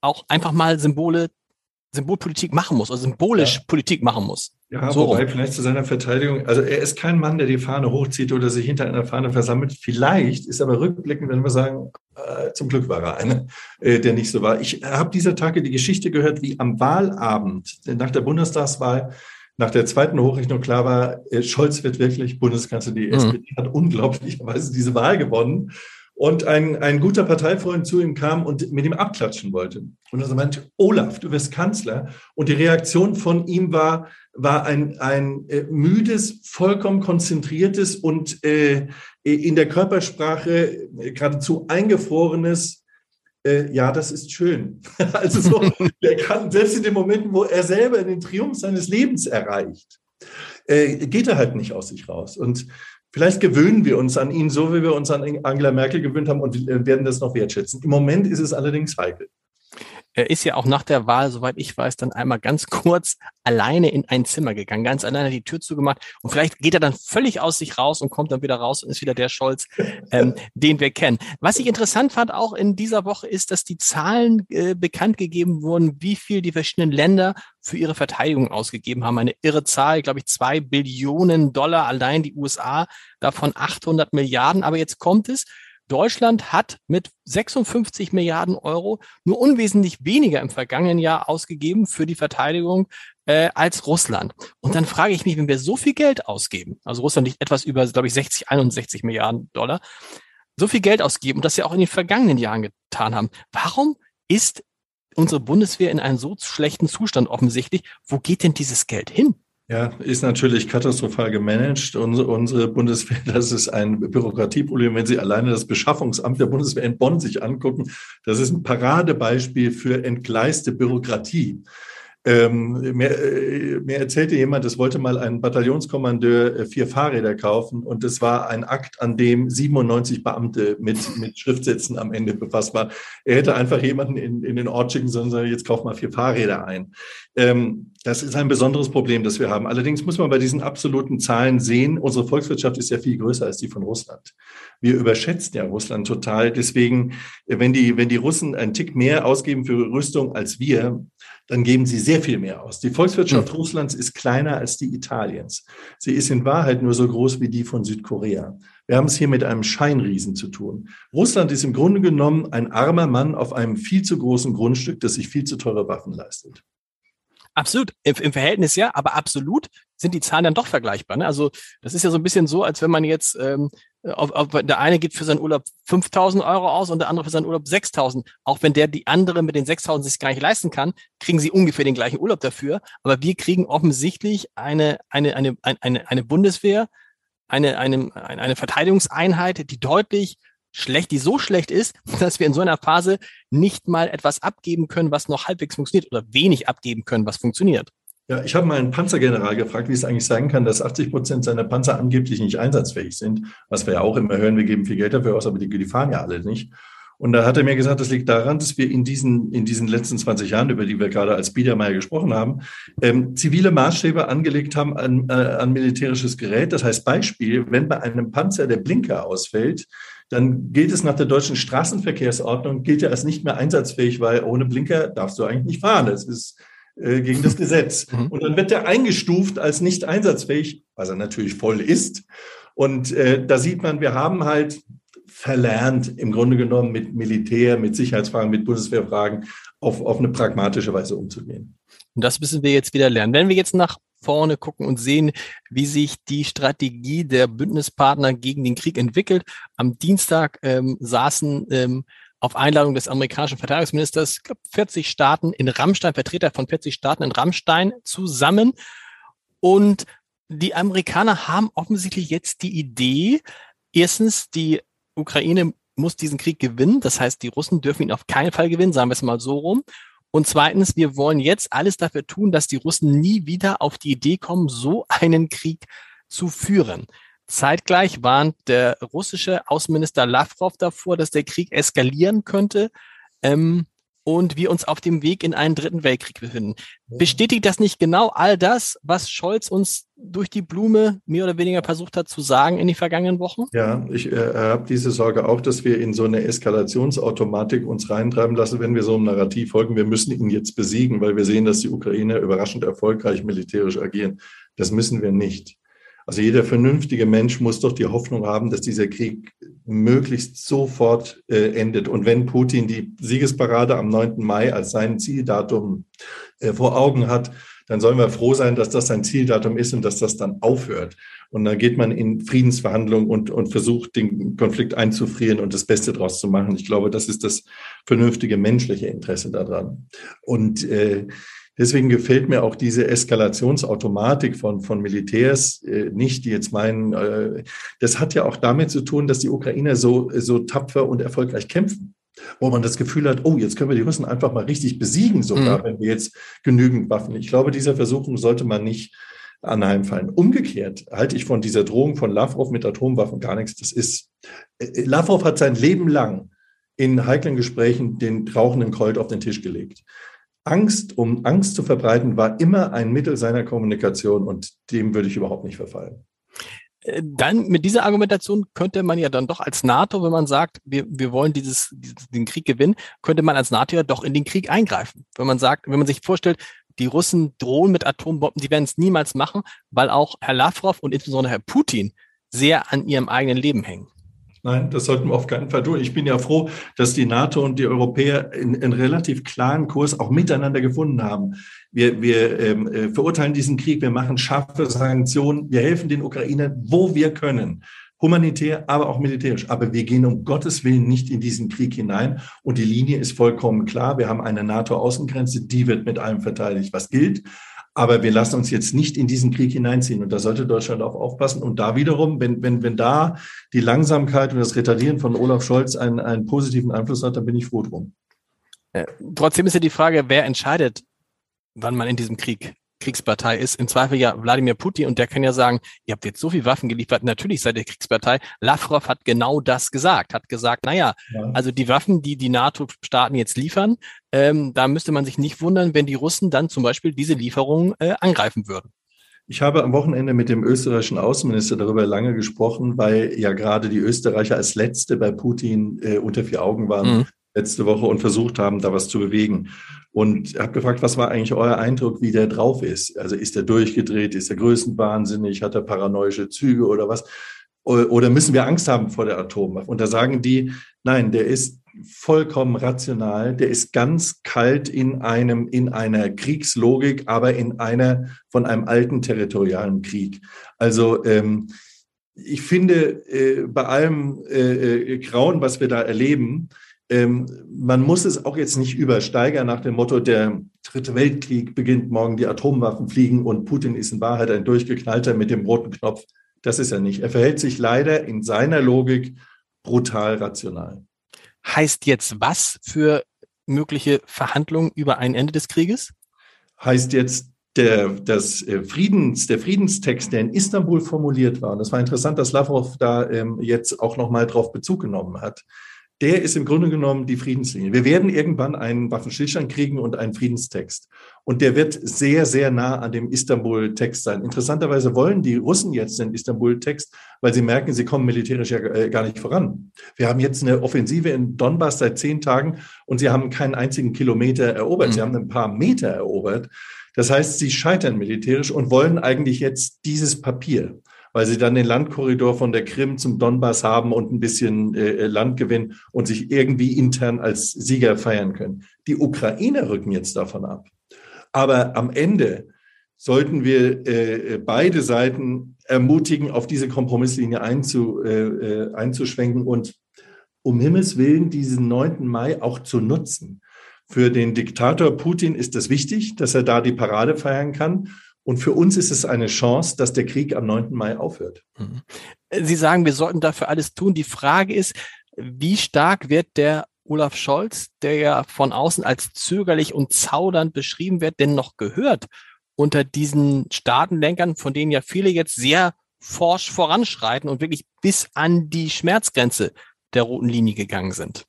auch einfach mal Symbole, Symbolpolitik machen muss, also symbolisch ja. Politik machen muss. Ja, so wobei rum. vielleicht zu seiner Verteidigung, also er ist kein Mann, der die Fahne hochzieht oder sich hinter einer Fahne versammelt. Vielleicht ist aber rückblickend, wenn wir sagen, äh, zum Glück war er einer, äh, der nicht so war. Ich habe dieser Tage die Geschichte gehört, wie am Wahlabend nach der Bundestagswahl nach der zweiten Hochrechnung klar war, äh, Scholz wird wirklich Bundeskanzler. Die mhm. SPD hat unglaublicherweise diese Wahl gewonnen und ein, ein guter Parteifreund zu ihm kam und mit ihm abklatschen wollte. Und er meinte, Olaf, du wirst Kanzler. Und die Reaktion von ihm war, war ein, ein äh, müdes, vollkommen konzentriertes und äh, in der Körpersprache äh, geradezu eingefrorenes, äh, ja, das ist schön. also so, er kann selbst in den Momenten, wo er selber den Triumph seines Lebens erreicht, äh, geht er halt nicht aus sich raus. Und Vielleicht gewöhnen wir uns an ihn so, wie wir uns an Angela Merkel gewöhnt haben und werden das noch wertschätzen. Im Moment ist es allerdings heikel. Er ist ja auch nach der Wahl, soweit ich weiß, dann einmal ganz kurz alleine in ein Zimmer gegangen, ganz alleine die Tür zugemacht. Und vielleicht geht er dann völlig aus sich raus und kommt dann wieder raus und ist wieder der Scholz, ähm, den wir kennen. Was ich interessant fand auch in dieser Woche ist, dass die Zahlen äh, bekannt gegeben wurden, wie viel die verschiedenen Länder für ihre Verteidigung ausgegeben haben. Eine irre Zahl, glaube ich, zwei Billionen Dollar allein die USA, davon 800 Milliarden. Aber jetzt kommt es, Deutschland hat mit 56 Milliarden Euro nur unwesentlich weniger im vergangenen Jahr ausgegeben für die Verteidigung äh, als Russland. Und dann frage ich mich, wenn wir so viel Geld ausgeben, also Russland liegt etwas über, glaube ich, 60, 61 Milliarden Dollar, so viel Geld ausgeben und das ja auch in den vergangenen Jahren getan haben, warum ist unsere Bundeswehr in einem so schlechten Zustand offensichtlich? Wo geht denn dieses Geld hin? Ja, ist natürlich katastrophal gemanagt. Unsere, unsere Bundeswehr, das ist ein Bürokratieproblem. Wenn Sie alleine das Beschaffungsamt der Bundeswehr in Bonn sich angucken, das ist ein Paradebeispiel für entgleiste Bürokratie. Ähm, mir, äh, mir erzählte jemand, es wollte mal ein Bataillonskommandeur äh, vier Fahrräder kaufen und es war ein Akt, an dem 97 Beamte mit, mit Schriftsätzen am Ende befasst waren. Er hätte einfach jemanden in, in den Ort schicken sollen, sagen, jetzt kauf mal vier Fahrräder ein. Ähm, das ist ein besonderes Problem, das wir haben. Allerdings muss man bei diesen absoluten Zahlen sehen, unsere Volkswirtschaft ist ja viel größer als die von Russland. Wir überschätzen ja Russland total. Deswegen, wenn die, wenn die Russen einen Tick mehr ausgeben für Rüstung als wir, dann geben sie sehr viel mehr aus. Die Volkswirtschaft mhm. Russlands ist kleiner als die Italiens. Sie ist in Wahrheit nur so groß wie die von Südkorea. Wir haben es hier mit einem Scheinriesen zu tun. Russland ist im Grunde genommen ein armer Mann auf einem viel zu großen Grundstück, das sich viel zu teure Waffen leistet. Absolut, Im, im, Verhältnis ja, aber absolut sind die Zahlen dann doch vergleichbar. Ne? Also das ist ja so ein bisschen so, als wenn man jetzt ähm, auf, auf, der eine gibt für seinen Urlaub 5.000 Euro aus und der andere für seinen Urlaub 6.000. Auch wenn der die andere mit den 6.000 sich gar nicht leisten kann, kriegen sie ungefähr den gleichen Urlaub dafür. Aber wir kriegen offensichtlich eine, eine, eine, eine, eine Bundeswehr, eine, eine, eine Verteidigungseinheit, die deutlich schlecht, die so schlecht ist, dass wir in so einer Phase nicht mal etwas abgeben können, was noch halbwegs funktioniert oder wenig abgeben können, was funktioniert. Ja, ich habe mal einen Panzergeneral gefragt, wie es eigentlich sein kann, dass 80 Prozent seiner Panzer angeblich nicht einsatzfähig sind. Was wir ja auch immer hören, wir geben viel Geld dafür aus, aber die, die fahren ja alle nicht. Und da hat er mir gesagt, das liegt daran, dass wir in diesen, in diesen letzten 20 Jahren, über die wir gerade als Biedermeier gesprochen haben, ähm, zivile Maßstäbe angelegt haben an, äh, an militärisches Gerät. Das heißt Beispiel, wenn bei einem Panzer der Blinker ausfällt, dann gilt es nach der deutschen Straßenverkehrsordnung, gilt er als nicht mehr einsatzfähig, weil ohne Blinker darfst du eigentlich nicht fahren. Das ist äh, gegen das Gesetz. Mhm. Und dann wird er eingestuft als nicht einsatzfähig, was er natürlich voll ist. Und äh, da sieht man, wir haben halt verlernt, im Grunde genommen mit Militär, mit Sicherheitsfragen, mit Bundeswehrfragen auf, auf eine pragmatische Weise umzugehen. Und das müssen wir jetzt wieder lernen. Wenn wir jetzt nach vorne gucken und sehen, wie sich die Strategie der Bündnispartner gegen den Krieg entwickelt. Am Dienstag ähm, saßen ähm, auf Einladung des amerikanischen Verteidigungsministers, ich glaube, 40 Staaten in Rammstein, Vertreter von 40 Staaten in Rammstein zusammen. Und die Amerikaner haben offensichtlich jetzt die Idee, erstens, die Ukraine muss diesen Krieg gewinnen. Das heißt, die Russen dürfen ihn auf keinen Fall gewinnen, sagen wir es mal so rum. Und zweitens, wir wollen jetzt alles dafür tun, dass die Russen nie wieder auf die Idee kommen, so einen Krieg zu führen. Zeitgleich warnt der russische Außenminister Lavrov davor, dass der Krieg eskalieren könnte ähm, und wir uns auf dem Weg in einen dritten Weltkrieg befinden. Bestätigt das nicht genau all das, was Scholz uns durch die Blume mehr oder weniger versucht hat zu sagen in den vergangenen Wochen? Ja, ich äh, habe diese Sorge auch, dass wir in so eine Eskalationsautomatik uns reintreiben lassen, wenn wir so einem Narrativ folgen. Wir müssen ihn jetzt besiegen, weil wir sehen, dass die Ukrainer überraschend erfolgreich militärisch agieren. Das müssen wir nicht. Also jeder vernünftige Mensch muss doch die Hoffnung haben, dass dieser Krieg möglichst sofort äh, endet. Und wenn Putin die Siegesparade am 9. Mai als sein Zieldatum äh, vor Augen hat, dann sollen wir froh sein, dass das sein Zieldatum ist und dass das dann aufhört. Und dann geht man in Friedensverhandlungen und, und versucht, den Konflikt einzufrieren und das Beste draus zu machen. Ich glaube, das ist das vernünftige menschliche Interesse daran. Und äh, Deswegen gefällt mir auch diese Eskalationsautomatik von, von Militärs äh, nicht, die jetzt meinen, äh, das hat ja auch damit zu tun, dass die Ukrainer so, so tapfer und erfolgreich kämpfen. Wo man das Gefühl hat, oh, jetzt können wir die Russen einfach mal richtig besiegen, sogar mhm. wenn wir jetzt genügend Waffen. Ich glaube, dieser Versuchung sollte man nicht anheimfallen. Umgekehrt halte ich von dieser Drohung von Lavrov mit Atomwaffen gar nichts. Das ist, äh, Lavrov hat sein Leben lang in heiklen Gesprächen den rauchenden Colt auf den Tisch gelegt. Angst, um Angst zu verbreiten, war immer ein Mittel seiner Kommunikation und dem würde ich überhaupt nicht verfallen. Äh, dann mit dieser Argumentation könnte man ja dann doch als NATO, wenn man sagt, wir, wir wollen dieses, den Krieg gewinnen, könnte man als NATO ja doch in den Krieg eingreifen. Wenn man sagt, wenn man sich vorstellt, die Russen drohen mit Atombomben, die werden es niemals machen, weil auch Herr Lavrov und insbesondere Herr Putin sehr an ihrem eigenen Leben hängen. Nein, das sollten wir auf keinen Fall tun. Ich bin ja froh, dass die NATO und die Europäer einen relativ klaren Kurs auch miteinander gefunden haben. Wir, wir ähm, äh, verurteilen diesen Krieg, wir machen scharfe Sanktionen, wir helfen den Ukrainern, wo wir können. Humanitär, aber auch militärisch. Aber wir gehen um Gottes Willen nicht in diesen Krieg hinein. Und die Linie ist vollkommen klar. Wir haben eine NATO-Außengrenze, die wird mit allem verteidigt, was gilt. Aber wir lassen uns jetzt nicht in diesen Krieg hineinziehen. Und da sollte Deutschland auch aufpassen. Und da wiederum, wenn, wenn, wenn da die Langsamkeit und das Retardieren von Olaf Scholz einen, einen positiven Einfluss hat, dann bin ich froh drum. Äh, trotzdem ist ja die Frage, wer entscheidet, wann man in diesem Krieg Kriegspartei ist. Im Zweifel ja Wladimir Putin und der kann ja sagen, ihr habt jetzt so viel Waffen geliefert, natürlich seid ihr Kriegspartei. Lavrov hat genau das gesagt, hat gesagt, naja, ja. also die Waffen, die die NATO-Staaten jetzt liefern, ähm, da müsste man sich nicht wundern, wenn die Russen dann zum Beispiel diese Lieferungen äh, angreifen würden. Ich habe am Wochenende mit dem österreichischen Außenminister darüber lange gesprochen, weil ja gerade die Österreicher als Letzte bei Putin äh, unter vier Augen waren mhm. Letzte Woche und versucht haben, da was zu bewegen. Und habe gefragt, was war eigentlich euer Eindruck, wie der drauf ist? Also ist er durchgedreht, ist er größenwahnsinnig, hat er paranoische Züge oder was? Oder müssen wir Angst haben vor der Atomwaffe? Und da sagen die, nein, der ist vollkommen rational, der ist ganz kalt in einem, in einer Kriegslogik, aber in einer von einem alten territorialen Krieg. Also ähm, ich finde, äh, bei allem äh, äh Grauen, was wir da erleben, ähm, man muss es auch jetzt nicht übersteigern nach dem Motto, der dritte Weltkrieg beginnt morgen, die Atomwaffen fliegen und Putin ist in Wahrheit ein durchgeknallter mit dem roten Knopf. Das ist er nicht. Er verhält sich leider in seiner Logik brutal rational. Heißt jetzt was für mögliche Verhandlungen über ein Ende des Krieges? Heißt jetzt, der, das äh, Friedens, der Friedenstext, der in Istanbul formuliert war, und das war interessant, dass Lavrov da ähm, jetzt auch nochmal drauf Bezug genommen hat, der ist im Grunde genommen die Friedenslinie. Wir werden irgendwann einen Waffenstillstand kriegen und einen Friedenstext. Und der wird sehr, sehr nah an dem Istanbul-Text sein. Interessanterweise wollen die Russen jetzt den Istanbul-Text, weil sie merken, sie kommen militärisch ja äh, gar nicht voran. Wir haben jetzt eine Offensive in Donbass seit zehn Tagen und sie haben keinen einzigen Kilometer erobert. Mhm. Sie haben ein paar Meter erobert. Das heißt, sie scheitern militärisch und wollen eigentlich jetzt dieses Papier weil sie dann den Landkorridor von der Krim zum Donbass haben und ein bisschen äh, Land gewinnen und sich irgendwie intern als Sieger feiern können. Die Ukrainer rücken jetzt davon ab. Aber am Ende sollten wir äh, beide Seiten ermutigen, auf diese Kompromisslinie einzu, äh, äh einzuschwenken und um Himmels Willen diesen 9. Mai auch zu nutzen. Für den Diktator Putin ist es wichtig, dass er da die Parade feiern kann. Und für uns ist es eine Chance, dass der Krieg am 9. Mai aufhört. Mhm. Sie sagen, wir sollten dafür alles tun. Die Frage ist, wie stark wird der Olaf Scholz, der ja von außen als zögerlich und zaudernd beschrieben wird, denn noch gehört unter diesen Staatenlenkern, von denen ja viele jetzt sehr forsch voranschreiten und wirklich bis an die Schmerzgrenze der roten Linie gegangen sind?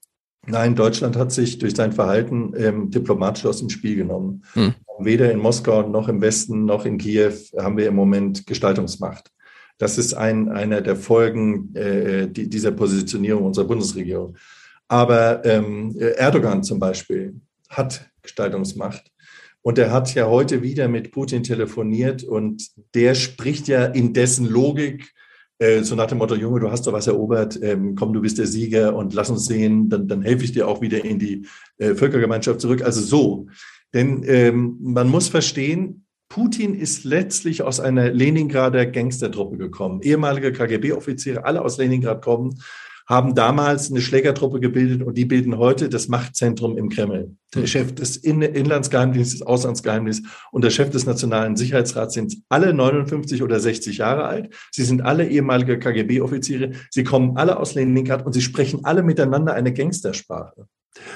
Nein, Deutschland hat sich durch sein Verhalten ähm, diplomatisch aus dem Spiel genommen. Hm. Weder in Moskau noch im Westen noch in Kiew haben wir im Moment Gestaltungsmacht. Das ist ein, einer der Folgen äh, die, dieser Positionierung unserer Bundesregierung. Aber ähm, Erdogan zum Beispiel hat Gestaltungsmacht. Und er hat ja heute wieder mit Putin telefoniert und der spricht ja in dessen Logik äh, so nach dem Motto, Junge, du hast doch was erobert, ähm, komm, du bist der Sieger und lass uns sehen, dann, dann helfe ich dir auch wieder in die äh, Völkergemeinschaft zurück. Also so. Denn ähm, man muss verstehen, Putin ist letztlich aus einer Leningrader Gangstertruppe gekommen. Ehemalige KGB-Offiziere, alle aus Leningrad kommen, haben damals eine Schlägertruppe gebildet und die bilden heute das Machtzentrum im Kreml. Der hm. Chef des In Inlandsgeheimdienstes, des Auslandsgeheimnisses und der Chef des Nationalen Sicherheitsrats sind alle 59 oder 60 Jahre alt. Sie sind alle ehemalige KGB-Offiziere. Sie kommen alle aus Leningrad und sie sprechen alle miteinander eine Gangstersprache.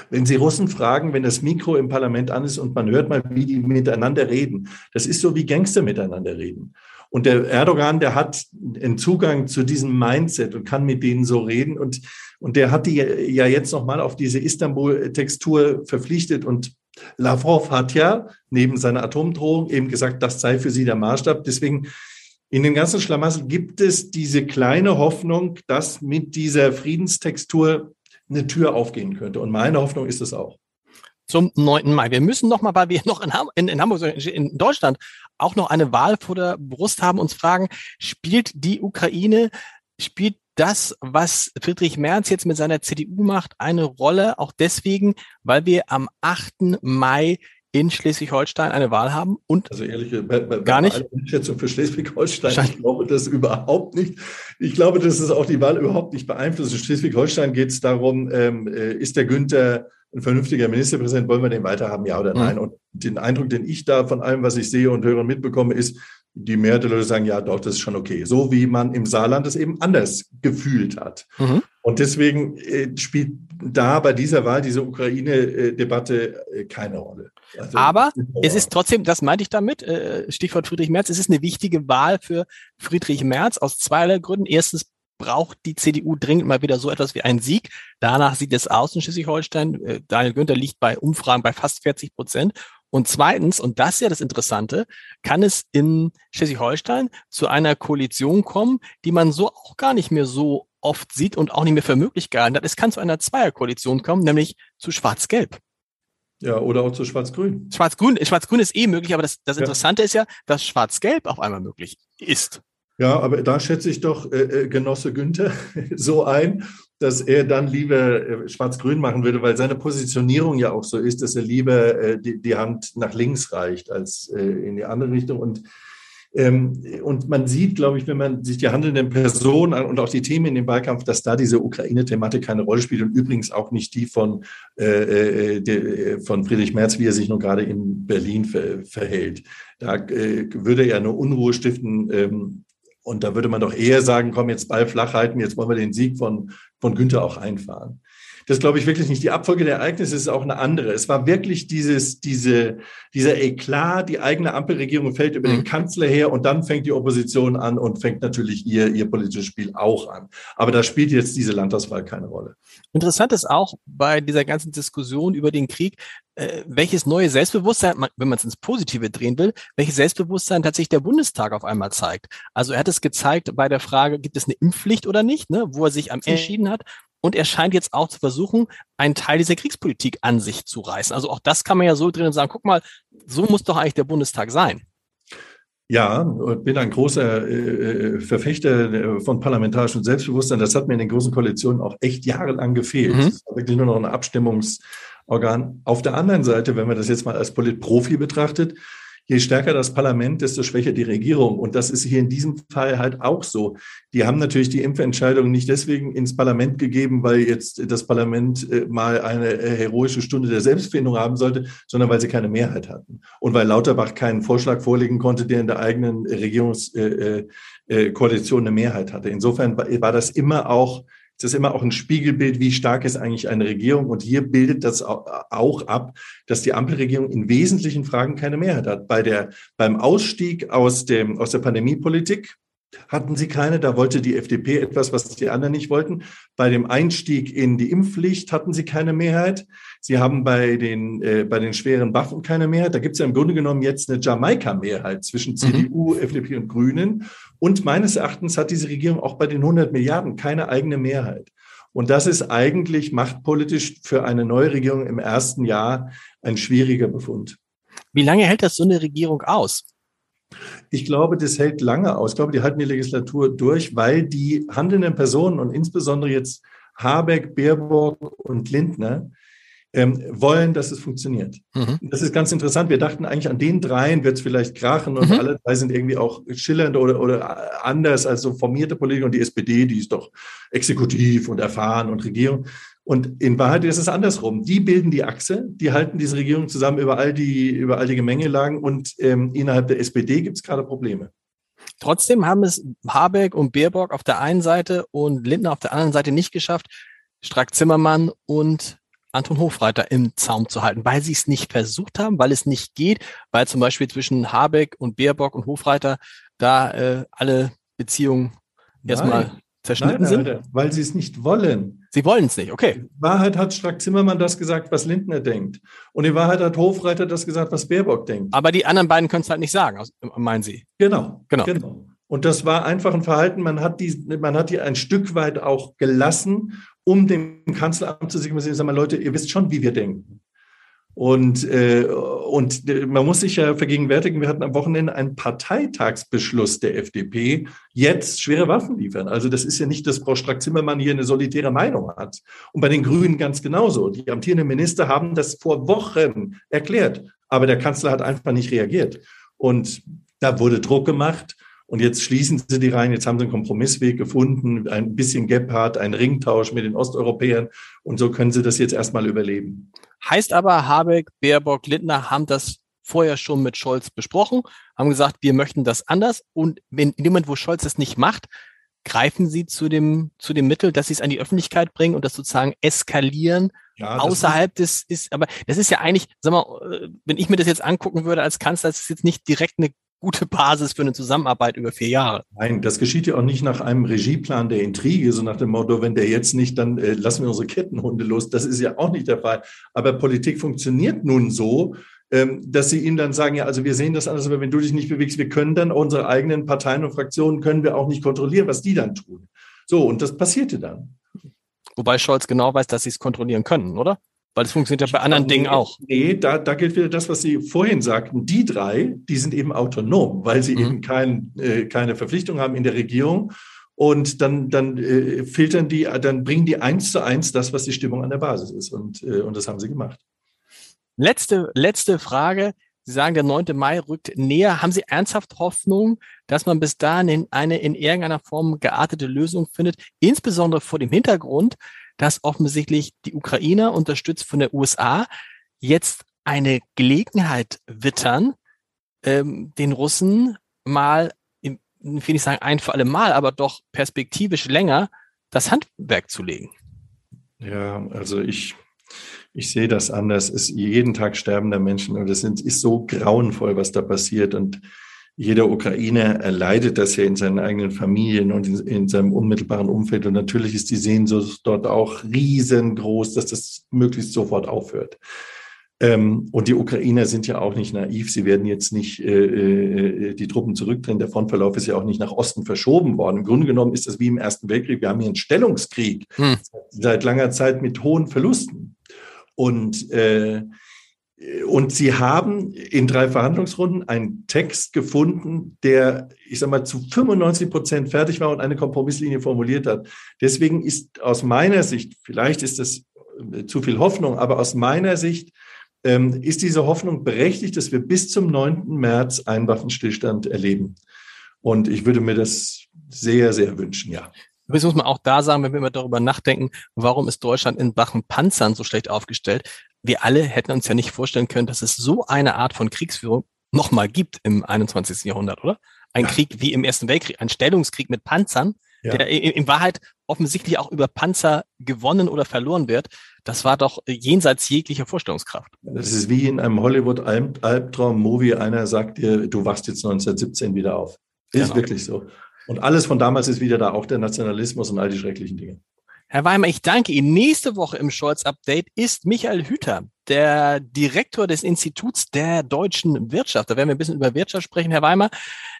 Wenn Sie Russen fragen, wenn das Mikro im Parlament an ist und man hört mal, wie die miteinander reden, das ist so wie Gangster miteinander reden. Und der Erdogan, der hat einen Zugang zu diesem Mindset und kann mit denen so reden. Und, und der hat die ja jetzt nochmal auf diese Istanbul-Textur verpflichtet. Und Lavrov hat ja neben seiner Atomdrohung eben gesagt, das sei für sie der Maßstab. Deswegen in dem ganzen Schlamassel gibt es diese kleine Hoffnung, dass mit dieser Friedenstextur eine Tür aufgehen könnte. Und meine Hoffnung ist es auch zum 9. Mai. Wir müssen noch mal, weil wir noch in, Ham in, in Hamburg, in Deutschland auch noch eine Wahl vor der Brust haben, uns fragen, spielt die Ukraine, spielt das, was Friedrich Merz jetzt mit seiner CDU macht, eine Rolle, auch deswegen, weil wir am 8. Mai in Schleswig-Holstein eine Wahl haben und also ehrlich, bei, bei, gar nicht Einschätzung für Schleswig-Holstein, ich glaube das überhaupt nicht. Ich glaube, dass es auch die Wahl überhaupt nicht beeinflusst. In Schleswig-Holstein geht es darum, ähm, äh, ist der Günther ein vernünftiger Ministerpräsident, wollen wir den weiterhaben, ja oder nein? Mhm. Und den Eindruck, den ich da von allem, was ich sehe und höre und mitbekomme, ist, die Mehrheit der Leute sagen, ja, doch, das ist schon okay. So wie man im Saarland es eben anders gefühlt hat. Mhm. Und deswegen äh, spielt da bei dieser Wahl diese Ukraine-Debatte äh, keine Rolle. Also, Aber es ist trotzdem, das meinte ich damit, äh, Stichwort Friedrich Merz, es ist eine wichtige Wahl für Friedrich Merz aus zweierlei Gründen. Erstens braucht die CDU dringend mal wieder so etwas wie einen Sieg. Danach sieht es aus in Schleswig-Holstein. Äh, Daniel Günther liegt bei Umfragen bei fast 40 Prozent. Und zweitens, und das ist ja das Interessante, kann es in Schleswig-Holstein zu einer Koalition kommen, die man so auch gar nicht mehr so oft sieht und auch nicht mehr für möglich gehalten hat. Es kann zu einer Zweierkoalition kommen, nämlich zu Schwarz-Gelb. Ja, oder auch zu Schwarz-Grün. Schwarz-Grün, Schwarz-Grün ist eh möglich, aber das, das Interessante ja. ist ja, dass Schwarz-Gelb auf einmal möglich ist. Ja, aber da schätze ich doch äh, äh Genosse Günther so ein, dass er dann lieber äh, Schwarz-Grün machen würde, weil seine Positionierung ja auch so ist, dass er lieber äh, die, die Hand nach links reicht als äh, in die andere Richtung. Und ähm, und man sieht, glaube ich, wenn man sich die handelnden Personen an und auch die Themen in dem Wahlkampf, dass da diese Ukraine-Thematik keine Rolle spielt und übrigens auch nicht die von, de, von Friedrich Merz, wie er sich nun gerade in Berlin ver, verhält. Da würde er nur Unruhe stiften. Ähm, und da würde man doch eher sagen, komm, jetzt Ball flach halten, jetzt wollen wir den Sieg von, von Günther auch einfahren. Das glaube ich wirklich nicht. Die Abfolge der Ereignisse ist auch eine andere. Es war wirklich dieses, diese, dieser Eklat, die eigene Ampelregierung fällt über den mhm. Kanzler her und dann fängt die Opposition an und fängt natürlich ihr, ihr politisches Spiel auch an. Aber da spielt jetzt diese Landtagswahl keine Rolle. Interessant ist auch bei dieser ganzen Diskussion über den Krieg, äh, welches neue Selbstbewusstsein, wenn man es ins Positive drehen will, welches Selbstbewusstsein tatsächlich der Bundestag auf einmal zeigt. Also er hat es gezeigt bei der Frage, gibt es eine Impfpflicht oder nicht, ne, wo er sich am entschieden hat. Und er scheint jetzt auch zu versuchen, einen Teil dieser Kriegspolitik an sich zu reißen. Also auch das kann man ja so drin sagen, guck mal, so muss doch eigentlich der Bundestag sein. Ja, bin ein großer äh, äh Verfechter äh, von parlamentarischem Selbstbewusstsein. Das hat mir in den großen Koalitionen auch echt jahrelang gefehlt. Mhm. Das war wirklich nur noch ein Abstimmungsorgan. Auf der anderen Seite, wenn man das jetzt mal als Politprofi betrachtet, je stärker das Parlament, desto schwächer die Regierung. Und das ist hier in diesem Fall halt auch so. Die haben natürlich die Impfentscheidung nicht deswegen ins Parlament gegeben, weil jetzt das Parlament äh, mal eine äh, heroische Stunde der Selbstfindung haben sollte, sondern weil sie keine Mehrheit hatten. Und weil Lauterbach keinen Vorschlag vorlegen konnte, der in der eigenen Regierungskoalition äh, eine Mehrheit hatte. Insofern war das immer auch ist das immer auch ein Spiegelbild, wie stark ist eigentlich eine Regierung. Und hier bildet das auch ab, dass die Ampelregierung in wesentlichen Fragen keine Mehrheit hat. Bei der, beim Ausstieg aus dem, aus der Pandemiepolitik, hatten sie keine. Da wollte die FDP etwas, was die anderen nicht wollten. Bei dem Einstieg in die Impfpflicht hatten sie keine Mehrheit. Sie haben bei den, äh, bei den schweren Waffen keine Mehrheit. Da gibt es ja im Grunde genommen jetzt eine Jamaika-Mehrheit zwischen CDU, mhm. FDP und Grünen. Und meines Erachtens hat diese Regierung auch bei den 100 Milliarden keine eigene Mehrheit. Und das ist eigentlich machtpolitisch für eine neue Regierung im ersten Jahr ein schwieriger Befund. Wie lange hält das so eine Regierung aus? Ich glaube, das hält lange aus. Ich glaube, die halten die Legislatur durch, weil die handelnden Personen und insbesondere jetzt Habeck, Baerbock und Lindner ähm, wollen, dass es funktioniert. Mhm. Das ist ganz interessant. Wir dachten eigentlich, an den dreien wird es vielleicht krachen und mhm. alle drei sind irgendwie auch schillernd oder, oder anders als so formierte Politiker und die SPD, die ist doch exekutiv und erfahren und Regierung. Und in Wahrheit ist es andersrum. Die bilden die Achse, die halten diese Regierung zusammen über all die, über all die Gemengelagen und ähm, innerhalb der SPD gibt es gerade Probleme. Trotzdem haben es Habeck und Baerbock auf der einen Seite und Lindner auf der anderen Seite nicht geschafft, Strack Zimmermann und Anton Hofreiter im Zaum zu halten, weil sie es nicht versucht haben, weil es nicht geht, weil zum Beispiel zwischen Habeck und Baerbock und Hofreiter da äh, alle Beziehungen erstmal zerschnitten nein, sind? weil sie es nicht wollen. Sie wollen es nicht, okay. In Wahrheit hat Strack-Zimmermann das gesagt, was Lindner denkt. Und in Wahrheit hat Hofreiter das gesagt, was Baerbock denkt. Aber die anderen beiden können es halt nicht sagen, meinen Sie? Genau, genau. genau. Und das war einfach ein Verhalten, man hat die, man hat die ein Stück weit auch gelassen, um dem Kanzleramt zu signalisieren, sag mal, Leute, ihr wisst schon, wie wir denken. Und, äh, und man muss sich ja vergegenwärtigen, wir hatten am Wochenende einen Parteitagsbeschluss der FDP, jetzt schwere Waffen liefern. Also das ist ja nicht, dass Frau Strack-Zimmermann hier eine solitäre Meinung hat. Und bei den Grünen ganz genauso. Die amtierenden Minister haben das vor Wochen erklärt, aber der Kanzler hat einfach nicht reagiert. Und da wurde Druck gemacht. Und jetzt schließen sie die rein. Jetzt haben sie einen Kompromissweg gefunden, ein bisschen Gepard, einen Ringtausch mit den Osteuropäern. Und so können sie das jetzt erstmal überleben. Heißt aber, Habeck, Baerbock, Lindner haben das vorher schon mit Scholz besprochen, haben gesagt, wir möchten das anders. Und dem Moment, wo Scholz das nicht macht, greifen sie zu dem, zu dem Mittel, dass sie es an die Öffentlichkeit bringen und das sozusagen eskalieren ja, außerhalb des ist, aber das ist ja eigentlich, sag mal, äh, wenn ich mir das jetzt angucken würde als Kanzler, das ist jetzt nicht direkt eine gute Basis für eine Zusammenarbeit über vier Jahre. Nein, das geschieht ja auch nicht nach einem Regieplan der Intrige, so nach dem Motto, wenn der jetzt nicht, dann äh, lassen wir unsere Kettenhunde los. Das ist ja auch nicht der Fall. Aber Politik funktioniert nun so, ähm, dass sie ihnen dann sagen, ja, also wir sehen das anders, aber wenn du dich nicht bewegst, wir können dann unsere eigenen Parteien und Fraktionen können wir auch nicht kontrollieren, was die dann tun. So, und das passierte dann. Wobei Scholz genau weiß, dass sie es kontrollieren können, oder? Weil es funktioniert ja bei anderen Dingen auch. Nee, da, da gilt wieder das, was Sie vorhin sagten. Die drei, die sind eben autonom, weil sie mhm. eben kein, äh, keine Verpflichtung haben in der Regierung. Und dann, dann äh, filtern die, dann bringen die eins zu eins das, was die Stimmung an der Basis ist. Und, äh, und das haben sie gemacht. Letzte, letzte Frage. Sie sagen, der 9. Mai rückt näher. Haben Sie ernsthaft Hoffnung, dass man bis dahin eine in irgendeiner Form geartete Lösung findet, insbesondere vor dem Hintergrund, dass offensichtlich die Ukrainer, unterstützt von der USA, jetzt eine Gelegenheit wittern, ähm, den Russen mal, im, will ich sagen ein für alle Mal, aber doch perspektivisch länger das Handwerk zu legen. Ja, also ich, ich sehe das anders. Es jeden Tag sterben da Menschen und es ist so grauenvoll, was da passiert. Und jeder Ukrainer erleidet das ja in seinen eigenen Familien und in, in, seinem unmittelbaren Umfeld. Und natürlich ist die Sehnsucht dort auch riesengroß, dass das möglichst sofort aufhört. Ähm, und die Ukrainer sind ja auch nicht naiv. Sie werden jetzt nicht äh, äh, die Truppen zurückdrehen. Der Frontverlauf ist ja auch nicht nach Osten verschoben worden. Im Grunde genommen ist das wie im Ersten Weltkrieg. Wir haben hier einen Stellungskrieg hm. seit langer Zeit mit hohen Verlusten. Und äh, und sie haben in drei Verhandlungsrunden einen Text gefunden, der, ich sage mal, zu 95 Prozent fertig war und eine Kompromisslinie formuliert hat. Deswegen ist aus meiner Sicht, vielleicht ist das äh, zu viel Hoffnung, aber aus meiner Sicht ähm, ist diese Hoffnung berechtigt, dass wir bis zum 9. März einen Waffenstillstand erleben. Und ich würde mir das sehr, sehr wünschen, ja. Übrigens muss man auch da sagen, wenn wir immer darüber nachdenken, warum ist Deutschland in Wachen Panzern so schlecht aufgestellt? wir alle hätten uns ja nicht vorstellen können, dass es so eine Art von Kriegsführung nochmal gibt im 21. Jahrhundert, oder? Ein ja. Krieg wie im Ersten Weltkrieg, ein Stellungskrieg mit Panzern, ja. der in, Wahrheit offensichtlich auch über Panzer gewonnen oder verloren wird. Das war doch jenseits jeglicher Vorstellungskraft. Das ist wie in einem Hollywood-Albtraum-Movie. Einer sagt dir, du wachst jetzt 1917 wieder auf. Ist genau. wirklich so. Und alles von damals ist wieder da, auch der Nationalismus und all die schrecklichen Dinge. Herr Weimer, ich danke Ihnen. Nächste Woche im Scholz-Update ist Michael Hüter, der Direktor des Instituts der deutschen Wirtschaft. Da werden wir ein bisschen über Wirtschaft sprechen, Herr Weimer.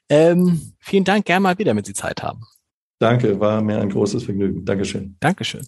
Ähm, vielen Dank, gerne mal wieder, wenn Sie Zeit haben. Danke, war mir ein großes Vergnügen. Dankeschön. Dankeschön.